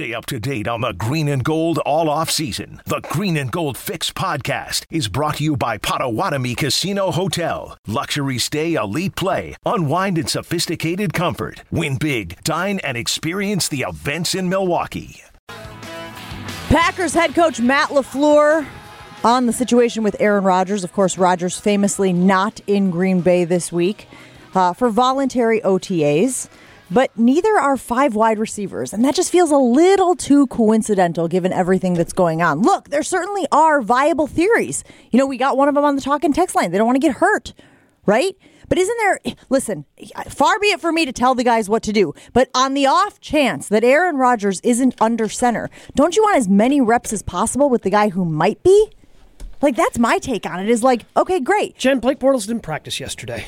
Stay up to date on the green and gold all off season. The Green and Gold Fix podcast is brought to you by Potawatomi Casino Hotel. Luxury stay, elite play, unwind in sophisticated comfort. Win big, dine, and experience the events in Milwaukee. Packers head coach Matt LaFleur on the situation with Aaron Rodgers. Of course, Rodgers famously not in Green Bay this week uh, for voluntary OTAs but neither are five wide receivers. And that just feels a little too coincidental given everything that's going on. Look, there certainly are viable theories. You know, we got one of them on the talk and text line. They don't want to get hurt, right? But isn't there, listen, far be it for me to tell the guys what to do, but on the off chance that Aaron Rodgers isn't under center, don't you want as many reps as possible with the guy who might be? Like, that's my take on it is like, okay, great. Jen, Blake Bortles didn't practice yesterday.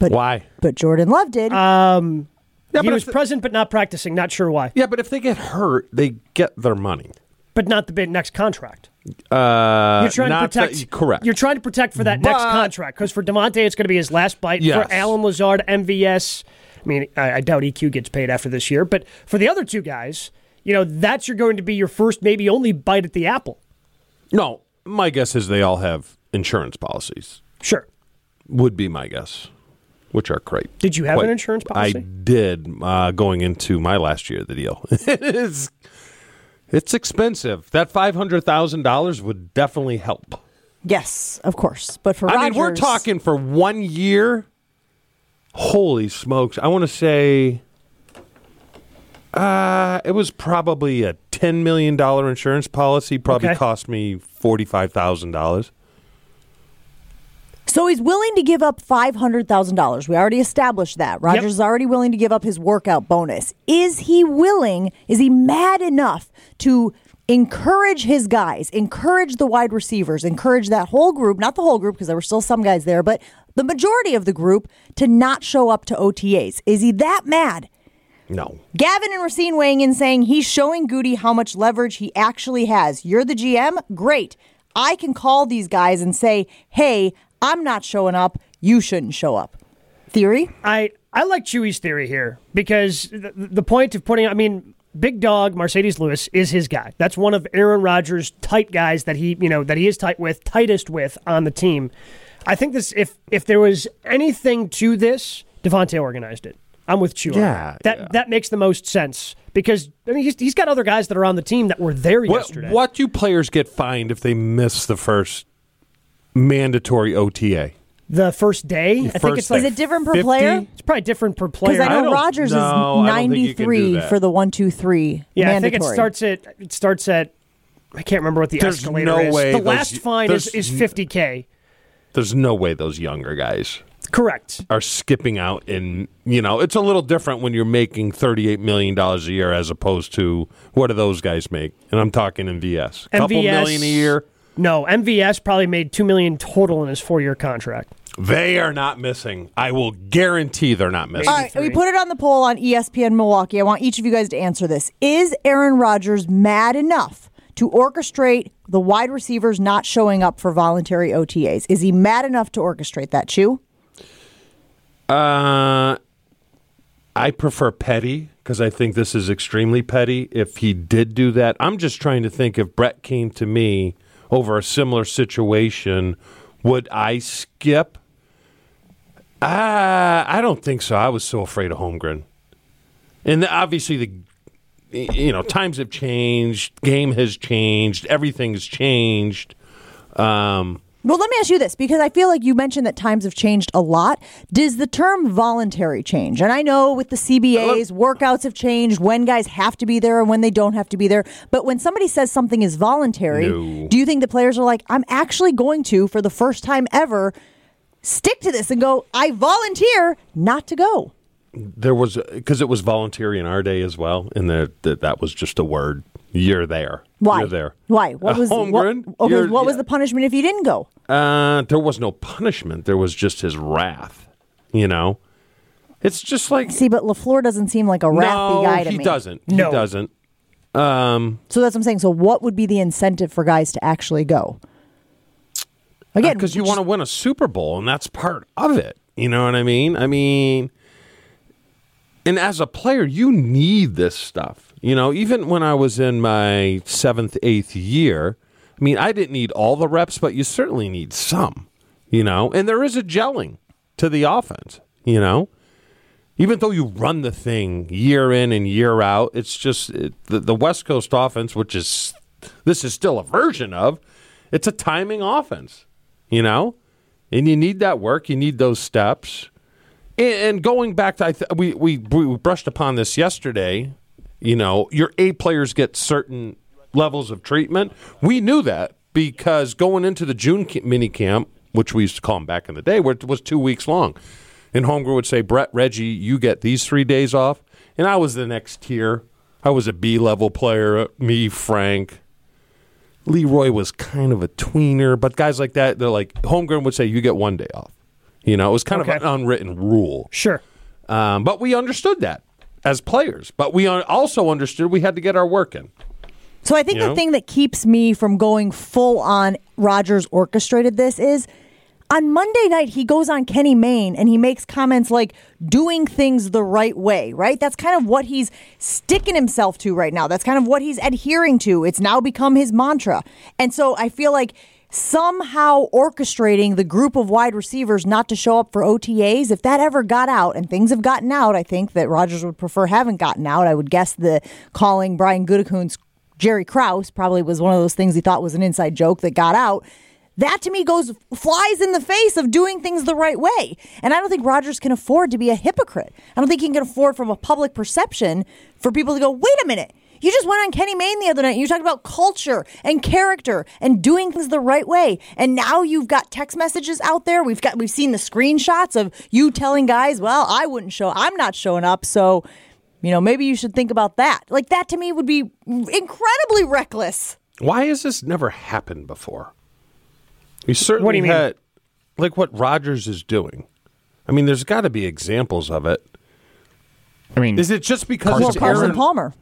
But, Why? But Jordan Love did. Um, Yeah, he but was present but not practicing. Not sure why. Yeah, but if they get hurt, they get their money. But not the big next contract. Uh, You're trying to protect. the- correct. You're trying to protect for that next contract because for Davante it's going to be his last bite. Yes. For Allen Lazard, MVS. I mean, I, I doubt EQ gets paid after this year. But for the other two guys, you know, that's you're going to be your first, maybe only bite at the apple. no, my guess is they all have insurance policies. Sure. Would be my guess, which are great. Did you have Quite- an insurance policy? I did uh, going into my last year of the deal. it's it's expensive. That five hundred thousand dollars would definitely help. yes, of course. But for I Rodgers, mean, we're talking for one year. Holy smokes! I want to say, uh, it was probably a ten million dollar insurance policy. Probably Okay. cost me forty five thousand dollars. So he's willing to give up $500,000. We already established that. Rodgers is already willing to give up his workout bonus. Is he willing, is he mad enough to encourage his guys, encourage the wide receivers, encourage that whole group, not the whole group because there were still some guys there, but the majority of the group to not show up to OTAs? Is he that mad? No, Gavin and Racine weighing in saying he's showing Gutey how much leverage he actually has. You're the GM? Great. I can call these guys and say, hey, I'm not showing up. You shouldn't show up. Theory? I I like Chewy's theory here because the, the point of putting I mean Big Dog Marcedes Lewis is his guy. That's one of Aaron Rodgers' tight guys that he you know that he is tight with, tightest with on the team. I think this if if there was anything to this, Davante organized it. I'm with Chewy. Yeah, that yeah. that makes the most sense because I mean he's, he's got other guys that are on the team that were there what yesterday. what do players get fined if they miss the first mandatory OTA? the first day? I think First it's like Is it different per 50? player? it's probably different per player. Because I know don't- Rodgers no, is I don't think you can do 93 that. for the one, two, three. Yeah, mandatory. I think it starts at it starts at I can't remember what the There's escalator no is. way the those- last fine is, there's is 50k. There's no way those younger guys Correct. are skipping out and you know it's a little different when you're making 38 million dollars a year as opposed to what do those guys make and i'm talking in vs couple MVS million a year No, MVS probably made two million total in his four-year contract. they are not missing i will guarantee they're not missing All right, we put it on the poll on ESPN Milwaukee. I want each of you guys to answer this. Is Aaron Rodgers mad enough to orchestrate the wide receivers not showing up for voluntary OTAs? Is he mad enough to orchestrate that, Chew? uh i prefer petty because i think this is extremely petty if he did do that i'm just trying to think if brett came to me over a similar situation would i skip uh, I don't think so. I was so afraid of Holmgren. And obviously, the you know times have changed, game has changed, everything's changed. Um, Well, let me ask you this because I feel like you mentioned that times have changed a lot. Does the term voluntary change? And I know with the CBAs, workouts have changed, when guys have to be there and when they don't have to be there. But when somebody says something is voluntary, No. do you think the players are like, I'm actually going to, for the first time ever, stick to this and go, I volunteer not to go? there was because it was voluntary in our day as well, and that that that was just a word. You're there. Why? You're there. Why? What Uh, was Holmgren, What, okay, what was the punishment if you didn't go? Uh, there was no punishment. There was just his wrath. You know, it's just like See, but Lafleur doesn't seem like a wrathy no, guy to he me. doesn't. No. he doesn't. Um, So that's what I'm saying. So what would be the incentive for guys to actually go? Again, because you want to win a Super Bowl, and that's part of it. You know what I mean? I mean, and as a player, you need this stuff. You know, even when I was in my seventh, eighth year, I mean, I didn't need all the reps, but you certainly need some, you know, and there is a gelling to the offense, you know. Even though you run the thing year in and year out, it's just it, the, the West Coast offense, which is this is still a version of, it's a timing offense, you know, and you need that work, you need those steps. And, going back to, I th- we, we we brushed upon this yesterday. You know, your A players get certain levels of treatment. We knew that because going into the June mini camp, which we used to call them back in the day, where it was two weeks long, and Holmgren would say, "Brett, Reggie, you get these three days off," and I was the next tier. I was a B level player. Me, Frank, Leroy was kind of a tweener, but guys like that, they're like Holmgren would say, "You get one day off." You know, it was kind Okay. of an unwritten rule. Sure. Um, but we understood that as players. But we also understood we had to get our work in. So I think You the know? thing that keeps me from going full on Rodgers orchestrated this is on Monday night he goes on Kenny Mayne and he makes comments like doing things the right way, right? That's kind of what he's sticking himself to right now. That's kind of what he's adhering to. It's now become his mantra. And so I feel like somehow orchestrating the group of wide receivers not to show up for OTAs, if that ever got out, and things have gotten out, I think that Rodgers would prefer haven't gotten out. I would guess the calling Brian Gutekunst Jerry Krause probably was one of those things he thought was an inside joke that got out. That to me goes flies in the face of doing things the right way. And I don't think Rodgers can afford to be a hypocrite. I don't think he can afford from a public perception for people to go, wait a minute. You just went on Kenny Mayne the other night and you talked about culture and character and doing things the right way. And now you've got text messages out there. We've got we've seen the screenshots of you telling guys, well, I wouldn't show I'm not showing up, so you know, maybe you should think about that. Like that to me would be incredibly reckless. Why has this never happened before? We certainly What do you mean? had, like what Rodgers is doing. I mean, there's got to be examples of it. I mean, Is it just because Carson Well, it's Carson Palmer.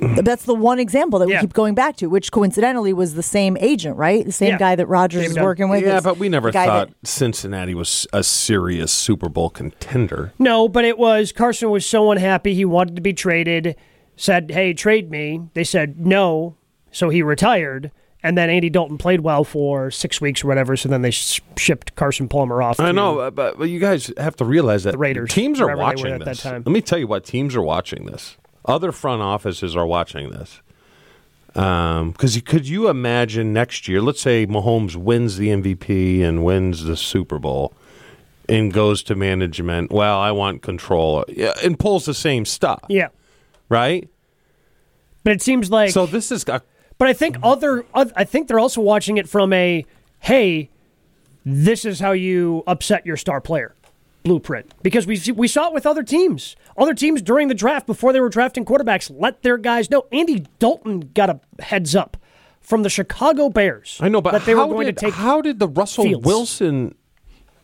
That's the one example that we Yeah. keep going back to, which coincidentally was the same agent, right? The same Yeah. guy that Rodgers Same is working with. Yeah, but we never thought that- Cincinnati was a serious Super Bowl contender. No, but it was Carson was so unhappy he wanted to be traded. Said, "Hey, trade me." They said no, so he retired. And then Andy Dalton played well for six weeks or whatever. So then they sh- shipped Carson Palmer off. I to- know, but, but you guys have to realize that The Raiders, teams are wherever they watching at that this. time. Let me tell you what teams are watching this. Other front offices are watching this. Um, because you could you imagine next year? Let's say Mahomes wins the MVP and wins the Super Bowl, and goes to management. Well, I want control, and pulls the same stuff, Yeah, right? but it seems like. So this is a but I think other, I think they're also watching it from a, hey, this is how you upset your star player blueprint because we we saw it with other teams. Other teams during the draft before they were drafting quarterbacks let their guys know. Andy Dalton got a heads up from the Chicago Bears. I know, but that they were going did, to take. how did the Russell Fields. Wilson?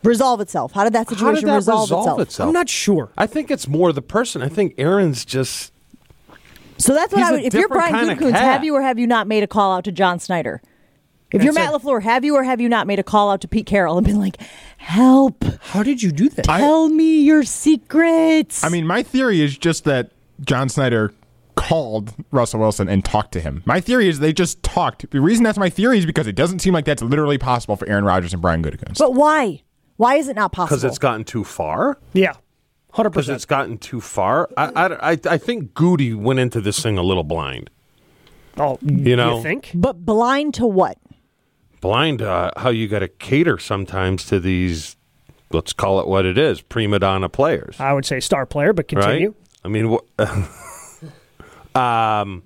resolve itself. How did that situation did that resolve, resolve itself? itself? I'm not sure. I think it's more the person. I think Aaron's just So that's what He's I a would. If you're Brian kinda Gutekunst, have you or have you not made a call out to John Schneider? If you're Matt it. Lafleur, have you or have you not made a call out to Pete Carroll and been like, "Help! How did you do that? Tell me your secrets." I mean, my theory is just that John Schneider called Russell Wilson and talked to him. My theory is they just talked. The reason that's my theory is because it doesn't seem like that's literally possible for Aaron Rodgers and Brian Gutekunst. but why? Why is it not possible? because it's gotten too far. yeah, hundred percent. Because it's gotten too far. I, I, I, I think Gutey went into this thing a little blind. Oh, You know, you think? but blind to what? Blind uh, how you got to cater sometimes to these. Let's call it what it is: prima donna players, I would say star player, but continue. right? I mean, wh- um,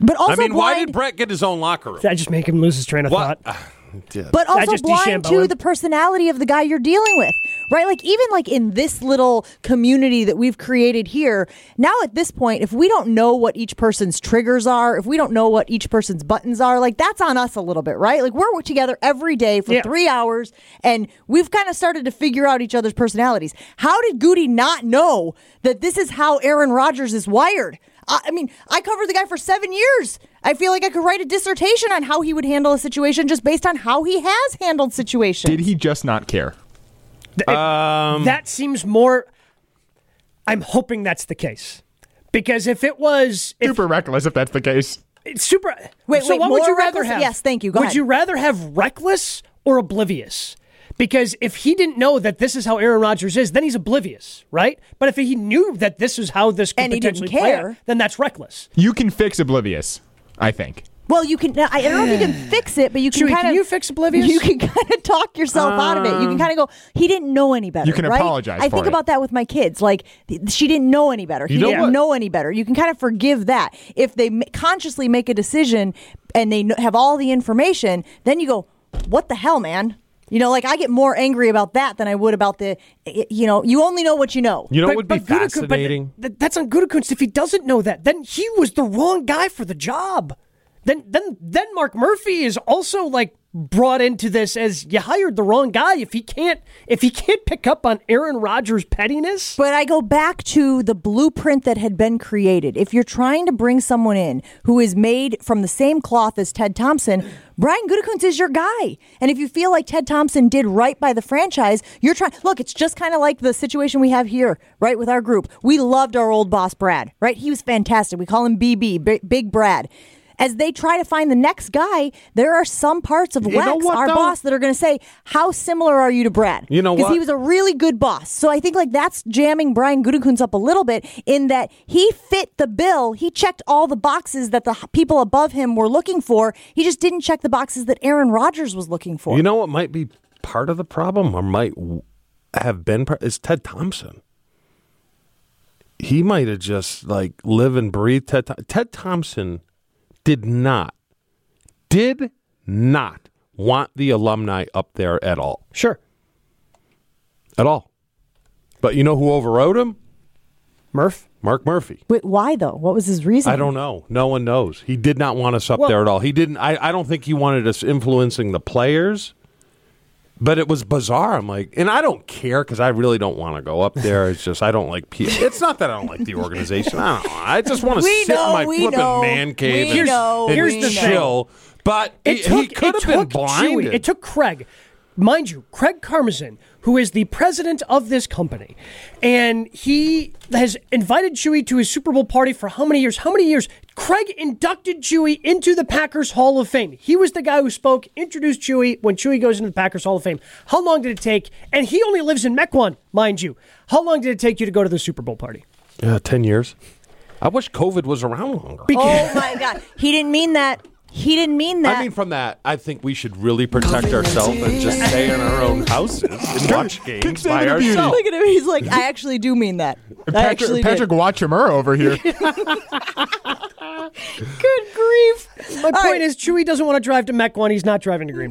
But also I mean, why did Brett get his own locker room? Did I just make him lose his train of What? thought? Yeah. but also blind to the personality of the guy you're dealing with right like even like in this little community that we've created here now at this point if we don't know what each person's triggers are if we don't know what each person's buttons are like that's on us a little bit right like we're together every day for Yeah. three hours and we've kind of started to figure out each other's personalities how did gutey not know that this is how aaron rodgers is wired I I mean, I covered the guy for seven years. I feel like I could write a dissertation on how he would handle a situation just based on how he has handled situations. Did he just not care? It- Um, that seems more. I'm hoping that's the case. Because if it was if Super reckless if that's the case. it's super Wait, so wait, what would you rather reckless? have? Yes, thank you. Go would ahead. you rather have reckless or oblivious? Because if he didn't know that this is how Aaron Rodgers is, then he's oblivious, right? But if he knew that this is how this could And he didn't potentially play care. out, then that's reckless. You can fix oblivious, I think. Well, you can. I don't know if you can fix it, but you can Chewy, kind can of. you fix oblivious? You can kind of talk yourself out of it. You can um, kind of go. He didn't know any better. You can right? apologize I for think it. about that with my kids. Like she didn't know any better. He You know didn't what? know any better. You can kind of forgive that if they ma- consciously make a decision and they kn- have all the information. Then you go, "What the hell, man." You know, like I get more angry about that than I would about the, eh, you know, you only know what you know. You know what would be Gutekunst- but fascinating? th- that's on Gutekunst. If he doesn't know that, then he was the wrong guy for the job. Then, then, then Mark Murphy is also like brought into this as you hired the wrong guy. If he can't, if he can't pick up on Aaron Rodgers' pettiness, But I go back to the blueprint that had been created. If you're trying to bring someone in who is made from the same cloth as Ted Thompson, Brian Gutekunst is your guy. And if you feel like Ted Thompson did right by the franchise, you're trying. Look, it's just kind of like the situation we have here, right, with our group. We loved our old boss, Brad, right? He was fantastic. We call him BB, Bi- Big Brad. As they try to find the next guy, there are some parts of You Lex, what, our though? boss, that are going to say, "How similar are you to Brad?" You know Because he was a really good boss. So I think like that's jamming Brian Gutekunst up a little bit in that he fit the bill. He checked all the boxes that the people above him were looking for. He just didn't check the boxes that Aaron Rodgers was looking for. You know what might be part of the problem, or might have been, part, is Ted Thompson. He might have just like live and breathe Ted. Ted Thompson did not, did not want the alumni up there at all, sure, at all. But you know who overrode him? Murph. Mark Murphy. Wait, why though? What was his reason? I don't know. No one knows. He did not want us up Well- there at all. He didn't. I, I don't think he wanted us influencing the players. But it was bizarre. I'm like, and I don't care because I really don't want to go up there. It's just I don't like. P- it's not that I don't like the organization. I don't know. I just want to sit know, in my flipping know, man cave and, know, and know. chill. But It he, took, he could have been Chewy- blinded. It took Craig, mind you, Craig Karmazin, who is the president of this company, and he has invited Chewy to his Super Bowl party for how many years? How many years? Craig inducted Chewy into the Packers Hall of Fame. He was the guy who spoke, introduced Chewy when Chewy goes into the Packers Hall of Fame. How long did it take? And he only lives in Mequon, mind you. How long did it take you to go to the Super Bowl party? yeah, ten years. I wish COVID was around longer. Because- Oh my God, he didn't mean that. He didn't mean that. I mean, from that, I think we should really protect ourselves and just stay in our own houses and watch games by ourselves. Look at him. He's like, I actually do mean that. I actually Patrick, Patrick Watchamura over here. Good grief. My All point right. is, Chewy doesn't want to drive to Mequon. He's not driving to Green.